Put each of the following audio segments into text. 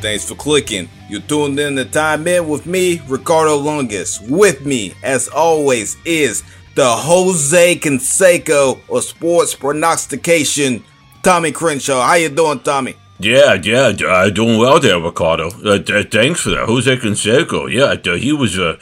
Thanks for clicking. You're tuned in to Time In with me, Ricardo Longus. With me, as always, is the Jose Canseco of sports prognostication, Tommy Crenshaw. How you doing, Tommy? Yeah, yeah, uh, doing well there, Ricardo. Uh, thanks for that, Jose Canseco. Yeah, he was a. Uh,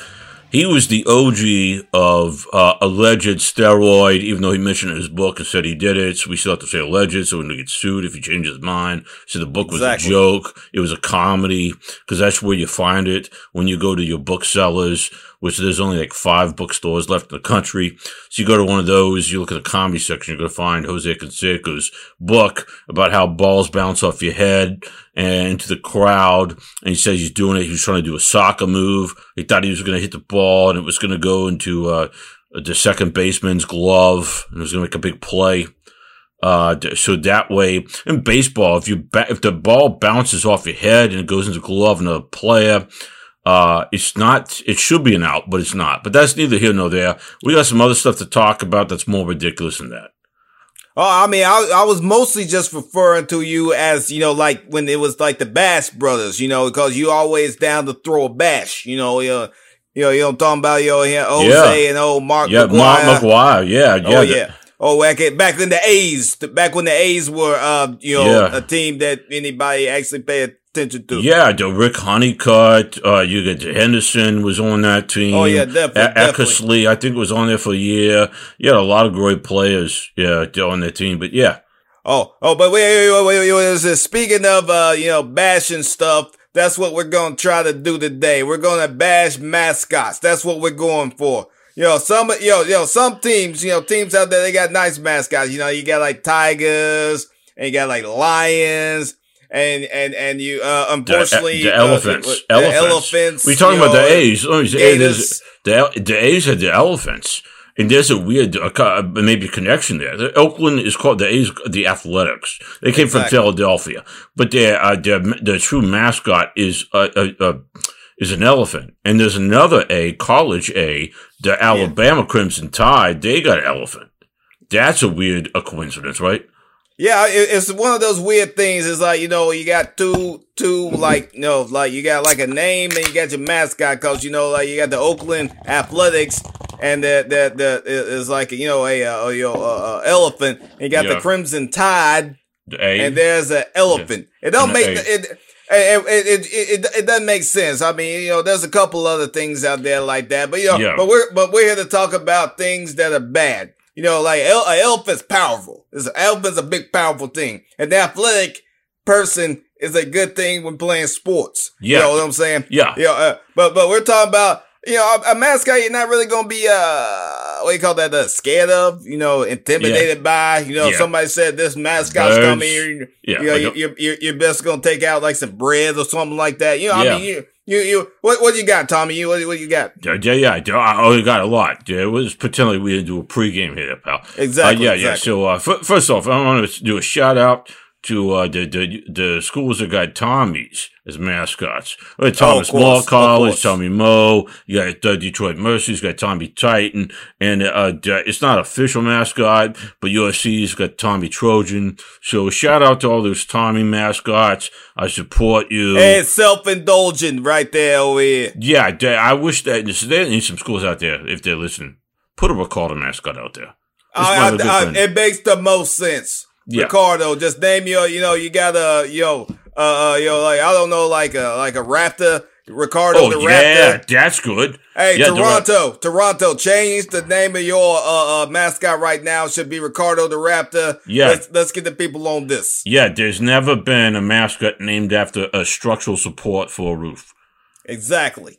he was the OG of uh, alleged steroid, even though he mentioned in his book and said he did it. So we still have to say alleged, so when he gets sued if he changes his mind. So the book was exactly. a joke. It was a comedy because that's where you find it when you go to your booksellers which there's only like five bookstores left in the country. So you go to one of those, you look at the comedy section, you're going to find Jose Canseco's book about how balls bounce off your head and into the crowd. And he says he's doing it. He was trying to do a soccer move. He thought he was going to hit the ball and it was going to go into, uh, the second baseman's glove and it was going to make a big play. Uh, so that way in baseball, if you, ba- if the ball bounces off your head and it goes into the glove of a player, uh, it's not, it should be an out, but it's not. But that's neither here nor there. We got some other stuff to talk about that's more ridiculous than that. Oh, I mean, I, I was mostly just referring to you as, you know, like when it was like the Bash brothers, you know, because you always down to throw a bash, you know, you know, you know, you know, talking about your you know, Jose yeah. and old Mark yeah, McGwire. Mark McGwire, yeah, yeah. Oh, yeah. Oh, back, back in the A's, back when the A's were, uh, you know, yeah. a team that anybody actually paid attention to. Yeah, the Rick Honeycutt, uh, you get Henderson was on that team. Oh yeah, definitely. Eckersley, I think was on there for a year. Yeah, a lot of great players. Yeah, on that team. But yeah. Oh, oh, but wait, wait, wait, wait, wait. Speaking of, uh, you know, bashing stuff, that's what we're going to try to do today. We're going to bash mascots. That's what we're going for. You know, some, you know, some teams, you know, teams out there, they got nice mascots. You know, you got like Tigers and you got like Lions and and and you uh, unfortunately the, the elephants, uh, elephants. The elephants. We talking about know, the A's. Oh, the, the, the A's had the elephants. And there's a weird, uh, maybe connection there. The Oakland is called the A's, the Athletics. They came exactly. from Philadelphia, but their, uh, their, their true mascot is a, a, a, is an elephant. And there's another A, college A, the Alabama yeah. Crimson Tide. They got an elephant. That's a weird a coincidence, right? Yeah, it's one of those weird things. It's like, you know, you got two, two, like, you know, like you got like a name and you got your mascot cause, you know, like you got the Oakland Athletics and that the, the, is like, you know, a, uh, you know, uh, elephant. And you got yeah. the Crimson Tide the and there's an elephant. Yeah. It don't make, it, it, it, it, it, doesn't make sense. I mean, you know, there's a couple other things out there like that, but you know, yeah. but we're, but we're here to talk about things that are bad. You know, like el- an elephant's powerful. An elephant's a big, powerful thing. And the athletic person is a good thing when playing sports. Yeah. You know what I'm saying? Yeah. Yeah. Uh, but, but we're talking about, you know, a, a mascot you're not really going to be, uh, what do you call that, uh, scared of, you know, intimidated yeah. by, you know, yeah. somebody said this mascot's coming here, yeah. you know, like you, you're, you're best going to take out like some bread or something like that. You know, yeah. I mean, you, you, you, what, what you got, Tommy? You, what, what you got? Yeah, yeah, yeah. I only got a lot. Yeah, it was pretending we didn't do a pregame here, pal. Exactly. Uh, yeah, exactly. yeah. So, uh, f- first off, I want to do a shout out to uh, the, the the schools that got Tommies as mascots. We Thomas oh, College, Tommy Mo. You got uh, Detroit Mercy's got Tommy Titan, and uh, it's not official mascot, but USC's got Tommy Trojan. So shout out to all those Tommy mascots. I support you. And self indulgent right there over here. Yeah, I wish that there need some schools out there if they're listening. Put a Ricardo mascot out there. I, I, I, it makes the most sense yeah. Ricardo, just name your, you know, you got a, yo, uh, uh, yo, like, I don't know, like a, like a Raptor. Ricardo oh, the yeah, Raptor. that's good. Hey, yeah, Toronto, Toronto, change the name of your uh, uh, mascot right now. Should be Ricardo the Raptor. Yeah, let's, let's get the people on this. Yeah, there's never been a mascot named after a structural support for a roof. Exactly.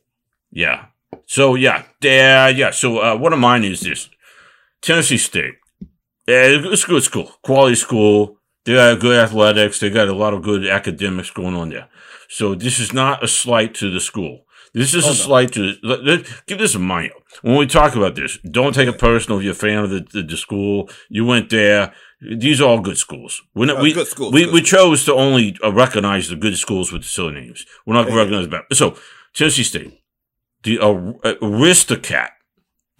Yeah. So yeah, yeah, yeah. So uh, one of mine is this: Tennessee State. Yeah, it's good school, quality school. They got good athletics. They got a lot of good academics going on there. So this is not a slight to the school. This is oh, a no. slight to let, let, give this a mind. When we talk about this, don't take it personal. If you're a fan of the, the, the school, you went there. These are all good schools. We're not, uh, we, schools, we, we chose to only uh, recognize the good schools with the silly names. We're not going to recognize bad. So Tennessee State, the uh, Aristocat,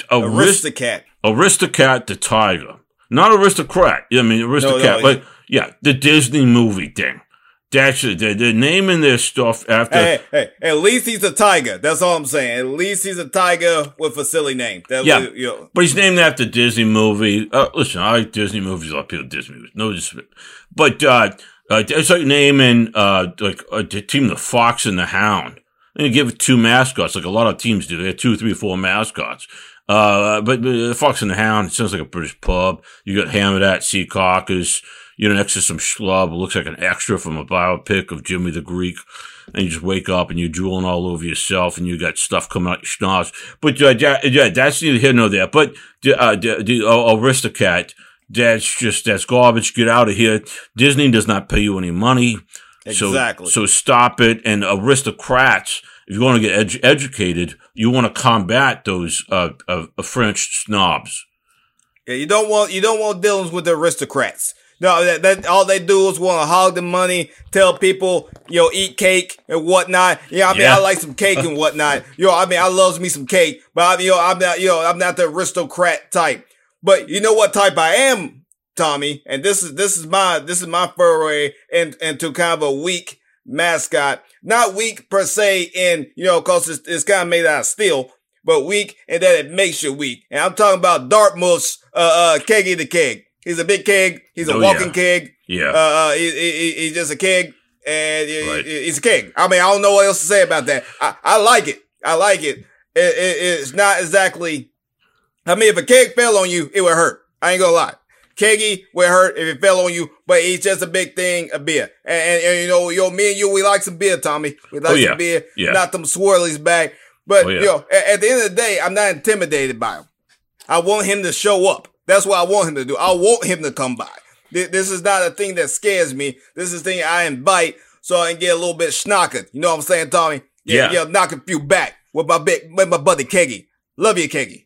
Aristocat, Aristocat, the Tiger not aristocrat. I mean aristocrat, no, no, like yeah, the Disney movie thing. That's it. They're, they're naming their stuff after. Hey, hey, at least he's a tiger. That's all I'm saying. At least he's a tiger with a silly name. That Yeah. was, you know, But he's named after Disney movie. Uh, listen, I like Disney movies. A lot of people Disney movies. No. But, uh, uh, it's like naming, uh, like a t- team the Fox and the Hound. And you give it two mascots, like a lot of teams do. They have two, three, four mascots. Uh, but, but the Fox and the Hound, it sounds like a British pub. You got hammered at Secaucus. You're next to some schlub who looks like an extra from a biopic of Jimmy the Greek. And you just wake up and you're drooling all over yourself and you got stuff coming out your schnoz. But, uh, yeah, yeah, that's neither here nor there. But, the, uh, the, the uh, Aristocat, that's just, that's garbage. Get out of here. Disney does not pay you any money. So- Exactly. So, stop it. And aristocrats, if you want to get edu- educated, you want to combat those, uh, uh, French snobs. yeah, you don't want you don't want dealings with the aristocrats. No, that, that all they do is want to hog the money, tell people, you know, eat cake and whatnot. Yeah, I mean, Yeah. I like some cake and whatnot. You know, I mean, I loves me some cake, but I, you know, I'm not, you know, I'm not the aristocrat type. But you know what type I am, Tommy? And this is this is my this is my foray in, into kind of a weak mascot. Not weak per se in you know, cause it's, it's kind of made out of steel, but weak and that it makes you weak. And I'm talking about Dartmouth's uh, uh, Keggy the Keg. He's a big keg. He's a Oh, walking yeah. keg. Yeah. Uh, uh, he, he, he- he's just a keg, and he- Right. he's a keg. I mean, I don't know what else to say about that. I, I like it. I like it. It, it. It's not exactly. I mean, if a keg fell on you, it would hurt. I ain't gonna lie. Keggy would hurt if it fell on you, but it's just a big thing of beer. And, and, and, you know, yo, me and you, we like some beer, Tommy. We like Oh, yeah. some beer, Yeah. not them swirlies back. But Oh, yeah. know, at, at the end of the day, I'm not intimidated by him. I want him to show up. That's what I want him to do. I want him to come by. Th- This is not a thing that scares me. This is a thing I invite so I can get a little bit schnockered. You know what I'm saying, Tommy? Yeah. Yeah, knock a few back with my big, with my buddy Keggy. Love you, Keggy.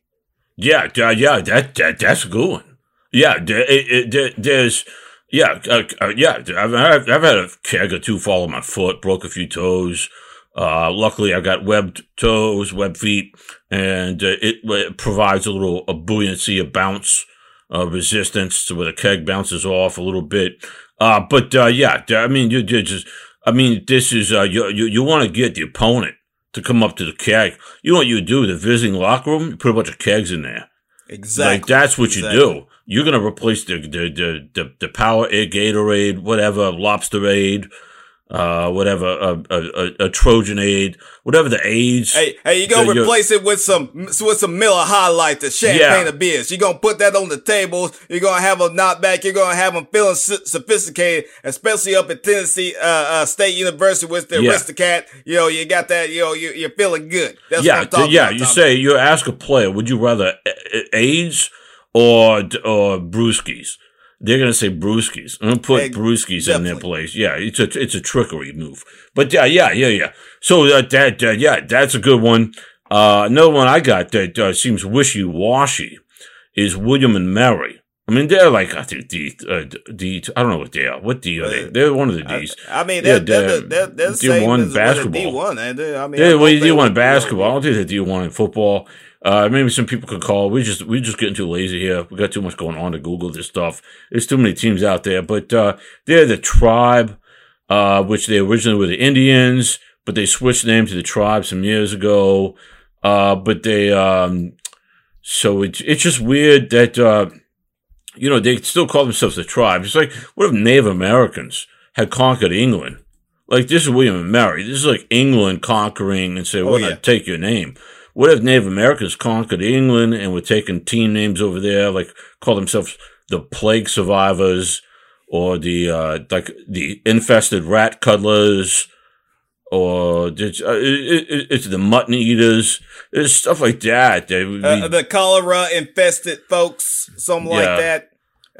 Yeah, yeah, yeah, that, that that's a good one. Yeah, there, it, it, there's, yeah, uh, uh, yeah. I've, I've, I've had a keg or two fall on my foot, broke a few toes. Uh, luckily, I got webbed toes, web feet, and uh, it, it provides a little a buoyancy, a bounce, uh, resistance to where the keg bounces off a little bit. Uh, but uh, yeah, I mean, you, you just, I mean, this is uh, you you, you want to get the opponent to come up to the keg. You know what you do? The visiting locker room, you put a bunch of kegs in there. Exactly. Like that's what you do. You're gonna replace the the the the, the Powerade, Gatorade, whatever, lobster aid, uh, whatever, a a, a, a Trojan aid, whatever the age. Hey, hey, you gonna replace it with some with some Miller High Life, the champagne Yeah. of beers. You're gonna put that on the tables. You're gonna have them not back. You're gonna have them feeling sophisticated, especially up at Tennessee uh, uh, State University with the Yeah. Aristocat. You know, you got that. You know, you, you're feeling good. That's what yeah, I'm talking yeah. about. You say you ask a player, would you rather a- a- aids or or brewskis? They're gonna say brewskis. I'm gonna put Ex- brewskis in their place. Yeah, it's a it's a trickery move. But yeah, yeah, yeah, yeah. So that that, that yeah, that's a good one. Uh, another one I got that uh, seems wishy washy is William and Mary. I mean, they're like I think D, uh, D. I don't know what they are. What D are they? Uh, They're one of the I, D's. I mean, Yeah, they're, they're, the- they're, they're D1 basketball. D one. I mean, I well, hope you they do want basketball. I don't think they do want in football. Uh, maybe some people could call. We just we just getting too lazy here. We got too much going on to Google this stuff. There's too many teams out there. But uh, they're the tribe, uh, which they originally were the Indians, but they switched name to the tribe some years ago. Uh, but they um, so it's it's just weird that uh, you know they still call themselves the tribe. It's like what if Native Americans had conquered England? Like this is William and Mary. This is like England conquering and say, Oh, "We're yeah. gonna take your name." What if Native Americans conquered England and were taking team names over there, like call themselves the plague survivors or the uh, like the infested rat cuddlers or it's, uh, it, it, it's the mutton eaters. It's stuff like that. They would be- uh, the cholera infested folks, something Yeah. like that.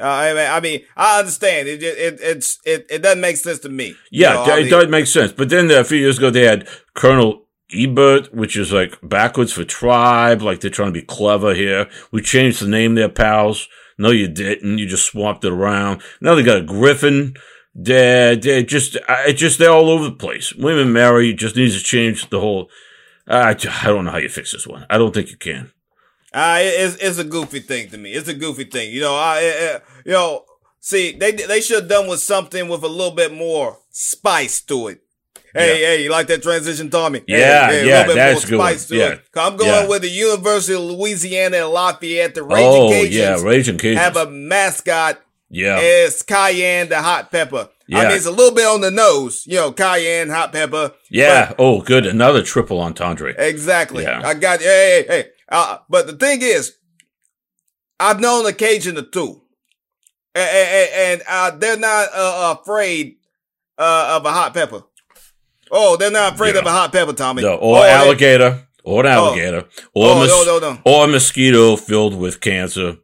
Uh, I mean, I mean, I understand. It, it, it it's, it, it doesn't make sense to me. Yeah, You know, it mean- does make sense. But then a few years ago, they had Colonel Ebirt, which is like backwards for tribe, like they're trying to be clever here. We changed the name there, pals. No, you didn't. You just swapped it around. Now they got a Griffin. They're, they're just, uh, it's just, they're all over the place. Women Mary just needs to change the whole, I, I don't know how you fix this one. I don't think you can. Uh, it's, it's a goofy thing to me. It's a goofy thing. You know, I, uh, you know, see, they, they should have done with something with a little bit more spice to it. Hey, Yeah. hey, you like that transition, Tommy? Hey, Yeah, hey, a yeah, little bit that's more good spice to Yeah. it. I'm going Yeah. with the University of Louisiana and Lafayette, the Raging Oh Cajuns yeah, Raging Cajuns. have a mascot yeah, it's cayenne the hot pepper. Yeah. I mean, it's a little bit on the nose, you know, cayenne, hot pepper. yeah. oh, good. Another triple entendre. Exactly. Yeah. I got hey hey hey. Uh, but the thing is, I've known a Cajun or two, and, and, and uh, they're not uh, afraid uh, of a hot pepper. Oh, they're not afraid Yeah. of a hot pepper, Tommy. No, or oh, they- alligator, or an alligator, or Oh, mos- no, no, no. or a mosquito filled with cancer.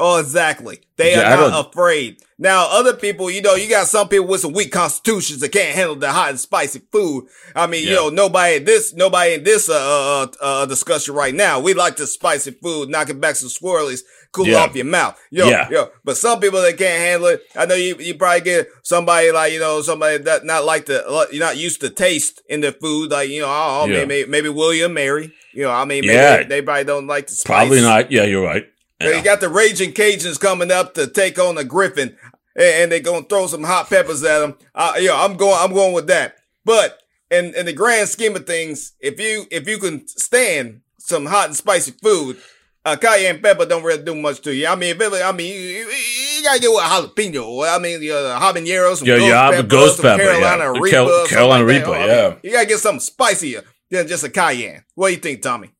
Oh, exactly. They Yeah, are not afraid. Now, other people, you know, you got some people with some weak constitutions that can't handle the hot and spicy food. I mean, you know, nobody in this, nobody in this, uh, uh, uh, discussion right now. We like the spicy food, knocking back some swirlies, cool Yeah. off your mouth. Yo, Yeah. yo. But some people that can't handle it, I know you, you probably get somebody like, you know, somebody that not like the, you're not used to taste in the food. Like, you know, oh, Yeah. maybe, maybe William, Mary. You know, I mean, maybe Yeah. they probably don't like the spice. Probably not. Yeah, you're right. Yeah. You got the Raging Cajuns coming up to take on the Griffin, and, they're gonna throw some hot peppers at them. Uh, yeah, I'm going. I'm going with that. But in in the grand scheme of things, if you if you can stand some hot and spicy food, uh, cayenne pepper don't really do much to you. I mean, it, I mean, you, you, you gotta get with a jalapeno. I mean, uh, habanero, some Yeah, ghost yeah, pepper, ghost some pepper, Carolina yeah. Reaper, Cal- Carolina like. Reaper, I mean, yeah. you gotta get something spicier than just a cayenne. What do you think, Tommy?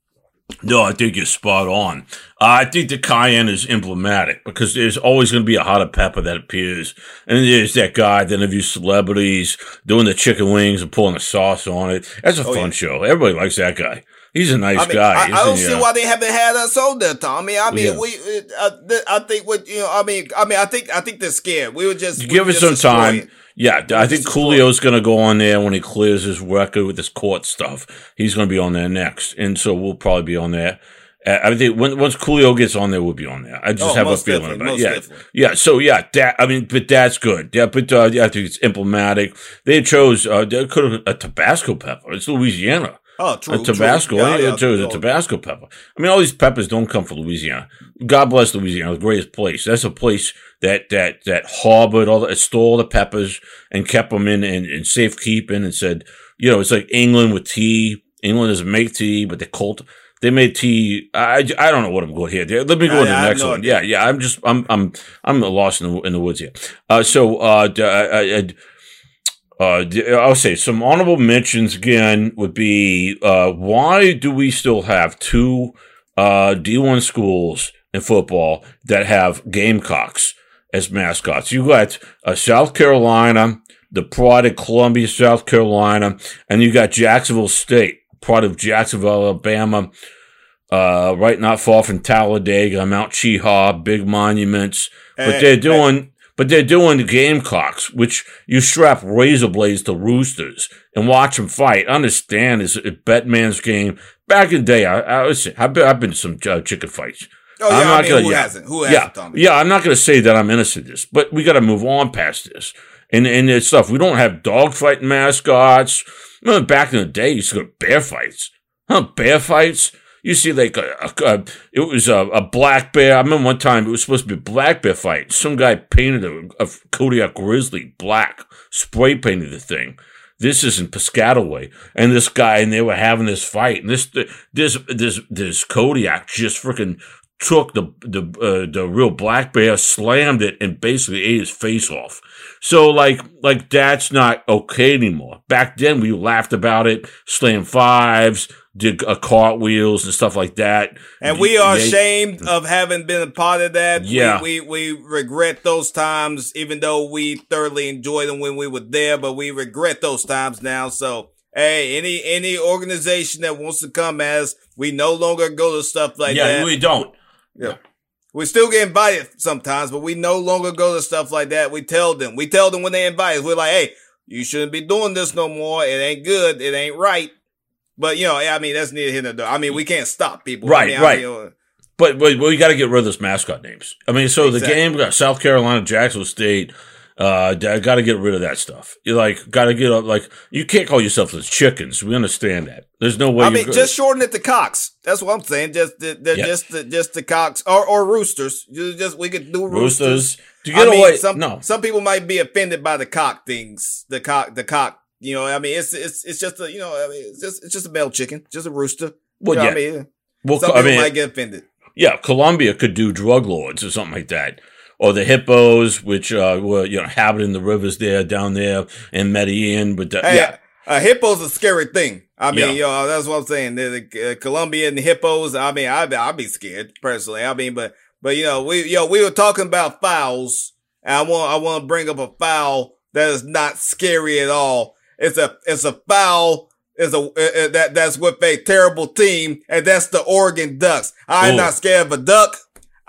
No, I think you're spot on. Uh, I think the cayenne is emblematic because there's always going to be a hot pepper that appears. And there's that guy that interviews celebrities doing the chicken wings and pulling the sauce on it. That's a Oh, fun yeah. show. Everybody likes that guy. He's a nice I mean, guy. I, I don't see Uh, why they haven't had us on there, Tommy. I mean, Yeah. we, uh, th- I think what you know. I mean, I mean, I think, I think they're scared. We were just Give it some time. Yeah, I think Coolio's going to go on there when he clears his record with his court stuff. He's going to be on there next, and so we'll probably be on there. Uh, I think when, once Coolio gets on there, we'll be on there. I just Oh, have a feeling about it. Yeah, definitely. yeah. So yeah, that I mean, but that's good. Yeah, but uh, I think it's emblematic. They chose uh, they could have a Tabasco pepper. It's Louisiana. Oh, true. A Tabasco, true. yeah, Yeah, a oh, Tabasco pepper. I mean, all these peppers don't come from Louisiana. God bless Louisiana, the greatest place. That's a place that that that harbored all the stole the peppers and kept them in in, in safekeeping and said, you know, it's like England with tea. England doesn't make tea, but they cult. They made tea. I, I don't know what I'm going here. Let me go I- to the I next one. Yeah, yeah. I'm just I'm I'm I'm lost in the in the woods here. Uh, so uh, I- I- uh, d- I'll say some honorable mentions again would be uh, why do we still have two uh, D1 schools in football that have Gamecocks as mascots? You got uh, South Carolina, the pride of Columbia, South Carolina, and you got Jacksonville State, part of Jacksonville, Alabama. Uh, right not far from Talladega, Mount Cheaha, big monuments, but they're doing, but they're doing the Gamecocks, which you strap razor blades to roosters and watch them fight. Understand is a Batman's game. Back in the day, I, I was, I've been, I've been to some uh, chicken fights. Oh, yeah. I'm I not mean, gonna- who yeah. hasn't? Who hasn't, Tommy? yeah. I'm not going to say that I'm innocent of this, but we got to move on past this. And and it's stuff. We don't have dogfight mascots. Remember back in the day, you used to go to bear fights. Huh? Bear fights. You see, like a, a, a- it was a, a black bear. I remember one time it was supposed to be a black bear fight. Some guy painted a, a Kodiak grizzly black, spray painted the thing. This is in Piscataway, and this guy, and they were having this fight, and this this this this Kodiak just freaking took the the uh, the real black bear, slammed it, and basically ate his face off. So like like that's not okay anymore. Back then we laughed about it, slam fives, did uh, cartwheels and stuff like that. And we are Yeah. ashamed of having been a part of that. We- Yeah. We, we, regret those times, even though we thoroughly enjoyed them when we were there, but we regret those times now. So, hey, any, any organization that wants to come as, we no longer go to stuff like yeah, that. Yeah, we don't. We still get invited sometimes, but we no longer go to stuff like that. We tell them. We tell them when they invite us. We're like, hey, you shouldn't be doing this no more. It ain't good. It ain't right. But you know, I mean, that's neither here nor there. I mean, we can't stop people. Right, I mean, I right. mean, uh, But, but we got to get rid of those mascot names. I mean, so the game got South Carolina, Jacksonville State, Uh, I got to get rid of that stuff. You like got to get up. Like you can't call yourself as chickens. We understand that. There's no way. I mean, just shorten it to cocks. That's what I'm saying. Just the, the just the, just the cocks or or roosters. Just we could do roosters. roosters. To get I away, mean, some no. some people might be offended by the cock things. The cock, the cock. You know, I mean, it's it's it's just a you know, I mean, it's just it's just a male chicken, just a rooster. Well, you know yeah. I mean, well, some I people mean, might get offended. Yeah, Colombia could do drug lords or something like that or the hippos, which uh, were you know inhabiting the rivers there down there in Medellin. But the, hey, yeah, a hippo's a scary thing. I mean, Yeah. you know, that's what I'm saying. The, the uh, Colombian hippos. I mean, I I'd be scared personally. I mean, but but you know, we yo we were talking about fowls. And I want I want to bring up a foul that is not scary at all. It's a it's a foul. Is a uh, uh, that that's with a terrible team, and that's the Oregon Ducks. I'm Ooh. not scared of a duck.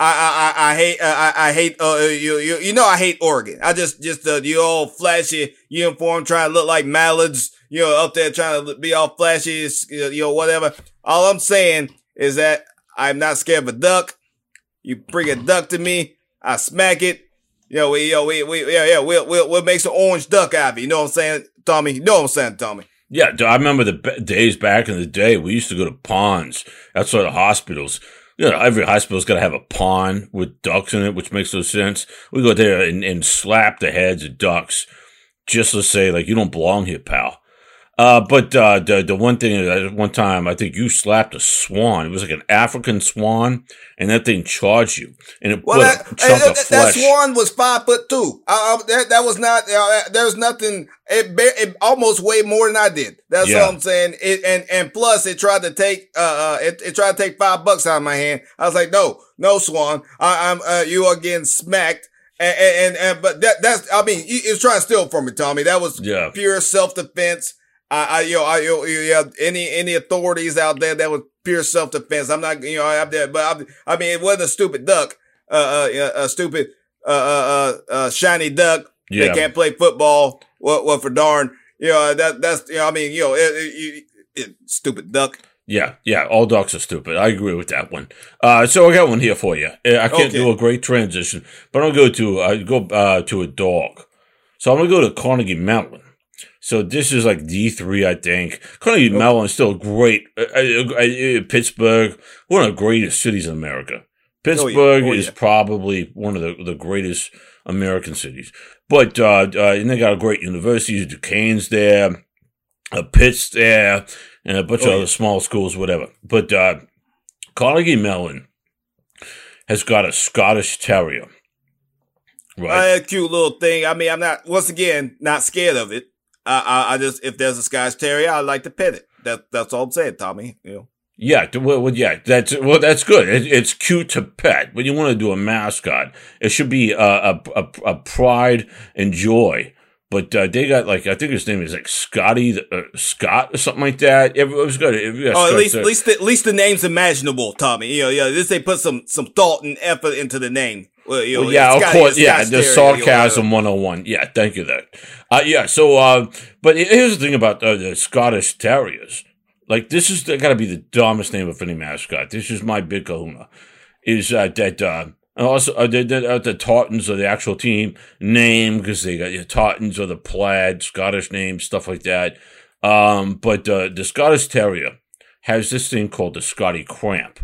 I I I, hate uh, I, I hate uh you, you you know I hate Oregon. I just just uh, you all flashy uniform trying to look like mallards. You know up there trying to be all flashy. You know whatever. All I'm saying is that I'm not scared of a duck. You bring a duck to me, I smack it. You know we yo we we yeah yeah we'll we'll we'll make some orange duck out of. You know what I'm saying, Tommy? You know what I'm saying, Tommy? yeah. I remember the days back in the day. We used to go to ponds outside of hospitals. You know, every hospital's got to have a pond with ducks in it, which makes no sense. We go there and, and slap the heads of ducks just to say, like, you don't belong here, pal. Uh, but uh, the the one thing uh, one time I think you slapped a swan. It was like an African swan, and that thing charged you, and it Well, put that, a chunk that, of that swan was five foot two. Uh, that, that was not. Uh, there's nothing. It, it almost weighed more than I did. That's Yeah. all I'm saying. It and and plus it tried to take. Uh, uh it, it tried to take five bucks out of my hand. I was like, no, no, swan. I, I'm. Uh, you are getting smacked. And, and, and but that that's. I mean, he trying to steal from me, Tommy. That was Yeah. pure self I, I, yo, I, yo, yo, yeah, any, any authorities out there that was pure self defense. I'm not, you know, I'm there, but I'm, I mean, it wasn't a stupid duck, uh, uh, uh, a stupid, uh, uh, uh, uh shiny duck Yeah. that can't play football. What, what for darn, you know, that, that's, you know, I mean, you know, it, it, it, stupid duck. Yeah, yeah, all ducks are stupid. I agree with that one. Uh, so I got one here for you. Uh, I can't Okay. do a great transition, but I'll go to I go uh, to a dog. So I'm gonna go to Carnegie Mellon. So this is like D three, I think. Carnegie Mellon is still great. Uh, uh, uh, Pittsburgh, one of the greatest cities in America. Pittsburgh Oh, is yeah. probably one of the, the greatest American cities. But uh, uh, and they got a great university. Duquesne's there, a Pitt's there, and a bunch Oh, of yeah. other small schools, whatever. But uh, Carnegie Mellon has got a Scottish Terrier, right? Uh, a cute little thing. I mean, I'm not, once again, not scared of it. I, I, just, if there's a Scottish Terrier, I'd like to pet it. That, that's all I'm saying, Tommy. You know. Yeah, well, well, yeah, that's well, that's good. It, it's cute to pet, but you want to do a mascot. It should be uh, a, a a pride and joy. But uh, they got like I think his name is like Scotty uh, Scott or something like that. It was good. Yeah, Oh, at least, at least, the, at least the name's imaginable, Tommy. You know, yeah, this they put some some thought and effort into the name. Well, you know, Well, yeah, of course. Yeah, the stereo, you know, sarcasm 101. Yeah, thank you. That. Uh, yeah. So, uh, but here's the thing about uh, the Scottish Terriers. Like, this is got to be the dumbest name of any mascot. This is my big kahuna. Is uh, that uh, and also uh, the, the, uh, the Tartans are the actual team name because they got your Tartans or the plaid Scottish name stuff like that. Um, but uh, the Scottish Terrier has this thing called the Scotty Cramp,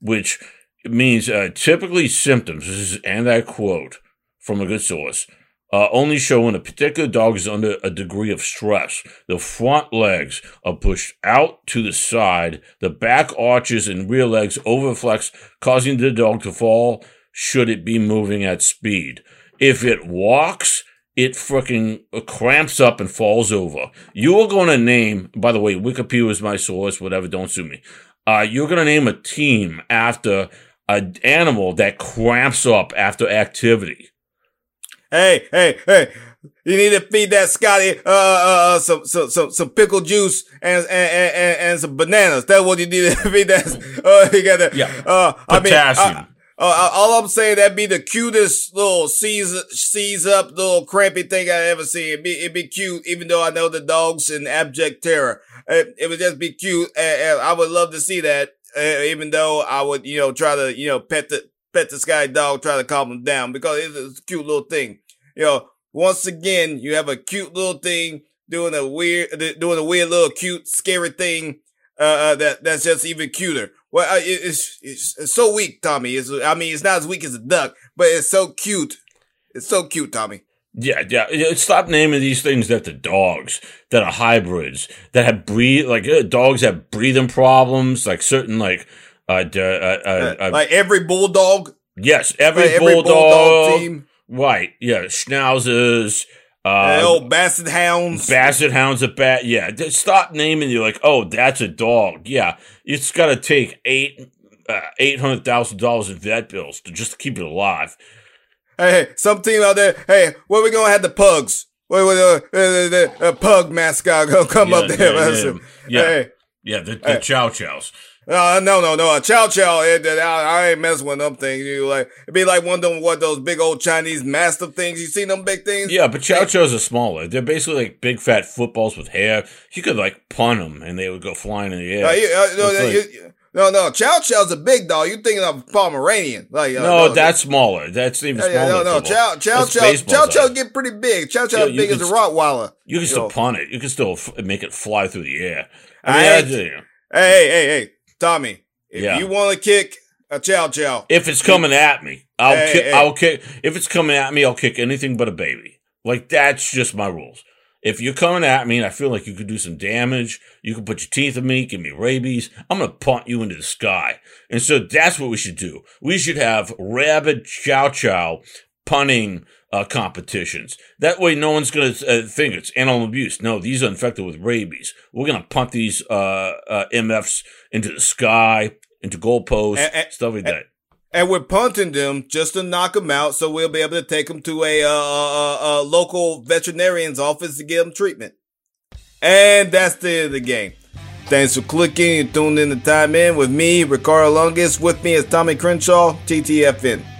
which means uh, typically symptoms, this is, and I quote from a good source, uh, only show when a particular dog is under a degree of stress. The front legs are pushed out to the side, the back arches and rear legs overflex, causing the dog to fall should it be moving at speed. If it walks, it freaking cramps up and falls over. You are going to name, by the way, Wikipedia is my source, whatever, don't sue me. Uh, you're going to name a team after an animal that cramps up after activity. Hey, hey, hey! You need to feed that Scotty uh, uh, uh some some some some pickle juice and and, and and some bananas. That's what you need to feed that. Uh, you got to Yeah. Uh, I mean, Potassium. uh, uh, all I'm saying that'd be the cutest little seize seize up little crampy thing I ever seen. It'd be it'd be cute, even though I know the dog's in abject terror. It, it would just be cute, and, and I would love to see that. Uh, even though I would, you know, try to, you know, pet the pet the sky dog, try to calm him down because it's a cute little thing. You know, once again, you have a cute little thing doing a weird, doing a weird little cute, scary thing. Uh, uh that that's just even cuter. Well, uh, it's, it's, it's so weak, Tommy. It's, I mean, it's not as weak as a duck, but it's so cute. It's so cute, Tommy. Yeah, yeah. Stop naming these things that the dogs that are hybrids that have breathe like uh, dogs have breathing problems, like certain like uh, uh, uh, uh like every bulldog. Yes, every, like every bulldog, bulldog, team. Right. Yeah, schnauzers. Uh, old basset hounds. Basset hounds are bad. Yeah. Stop naming you like, oh, that's a dog. Yeah. It's got to take eight, uh, $800,000 in vet bills to just keep it alive. Hey, some team out there. Hey, where we gonna have the pugs? Where we uh, the, the, pug mascot gonna come yeah, up there? Yeah, yeah, yeah. Hey, yeah the, the hey. chow chows. Uh, no, no, no. A chow chow. It, I, I ain't messing with them things. You like it'd be like one of them what those big old Chinese mastiff things. You seen them big things? Yeah, but chow chows are smaller. They're basically like big fat footballs with hair. You could like punt them and they would go flying in the air. Uh, you, uh, no, like, you, no, no, Chow Chow's a big dog. You're thinking of Pomeranian. Like, uh, no, no, that's smaller. That's even smaller. Yeah, no, no, Chow Chow Chow Chow Chow get pretty big. Chow Chow yeah, big as a Rottweiler. You can still punt it. You can still f- make it fly through the air. I mean, I, hey, hey, hey, hey, Tommy. If yeah. you want to kick a Chow Chow, if it's coming at me, I'll hey, kick. Hey. I'll kick. If it's coming at me, I'll kick anything but a baby. Like that's just my rules. If you're coming at me and I feel like you could do some damage, you can put your teeth in me, give me rabies, I'm going to punt you into the sky. And so that's what we should do. We should have rabid chow chow punting uh, competitions. That way, no one's going to uh, think it's animal abuse. No, these are infected with rabies. We're going to punt these uh, uh MFs into the sky, into goalposts, and, and, stuff like that and we're punting them just to knock them out so we'll be able to take them to a, uh, a, a local veterinarian's office to get them treatment. And that's the end of the game. Thanks for clicking and tuning in to Time In with me, Ricardo Longus. With me is Tommy Crenshaw, TTFN.